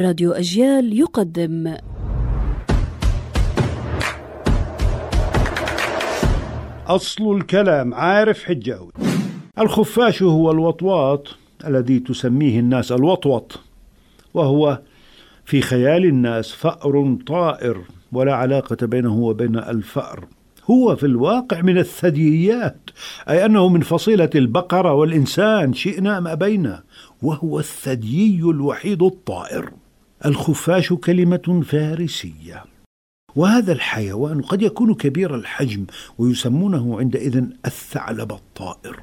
راديو أجيال يقدم. أصل الكلام عارف حجاوي الخفاش هو الوطواط الذي تسميه الناس الوطوط وهو في خيال الناس فأر طائر ولا علاقة بينه وبين الفأر. هو في الواقع من الثدييات أي أنه من فصيلة البقرة والإنسان شئنا أم أبينا وهو الثديي الوحيد الطائر. الخفاش كلمة فارسية. وهذا الحيوان قد يكون كبير الحجم ويسمونه عندئذ الثعلب الطائر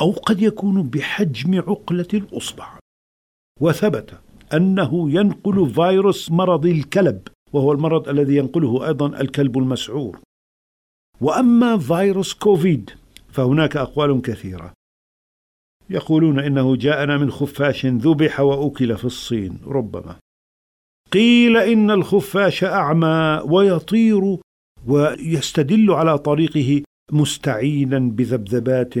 أو قد يكون بحجم عقلة الأصبع. وثبت أنه ينقل فيروس مرض الكلب وهو المرض الذي ينقله أيضا الكلب المسعور. وأما فيروس كوفيد فهناك أقوال كثيرة. يقولون إنه جاءنا من خفاش ذبح وأكل في الصين ربما. قيل إن الخفاش أعمى ويطير ويستدل على طريقه مستعينا بذبذبات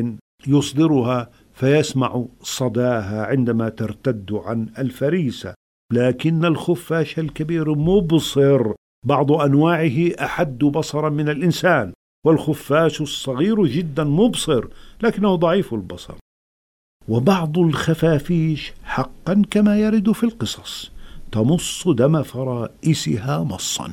يصدرها فيسمع صداها عندما ترتد عن الفريسة. لكن الخفاش الكبير مبصر بعض أنواعه أحد بصرا من الإنسان والخفاش الصغير جدا مبصر لكنه ضعيف البصر. وبعض الخفافيش حقا كما يرد في القصص. تمص دم فرائسها مصا.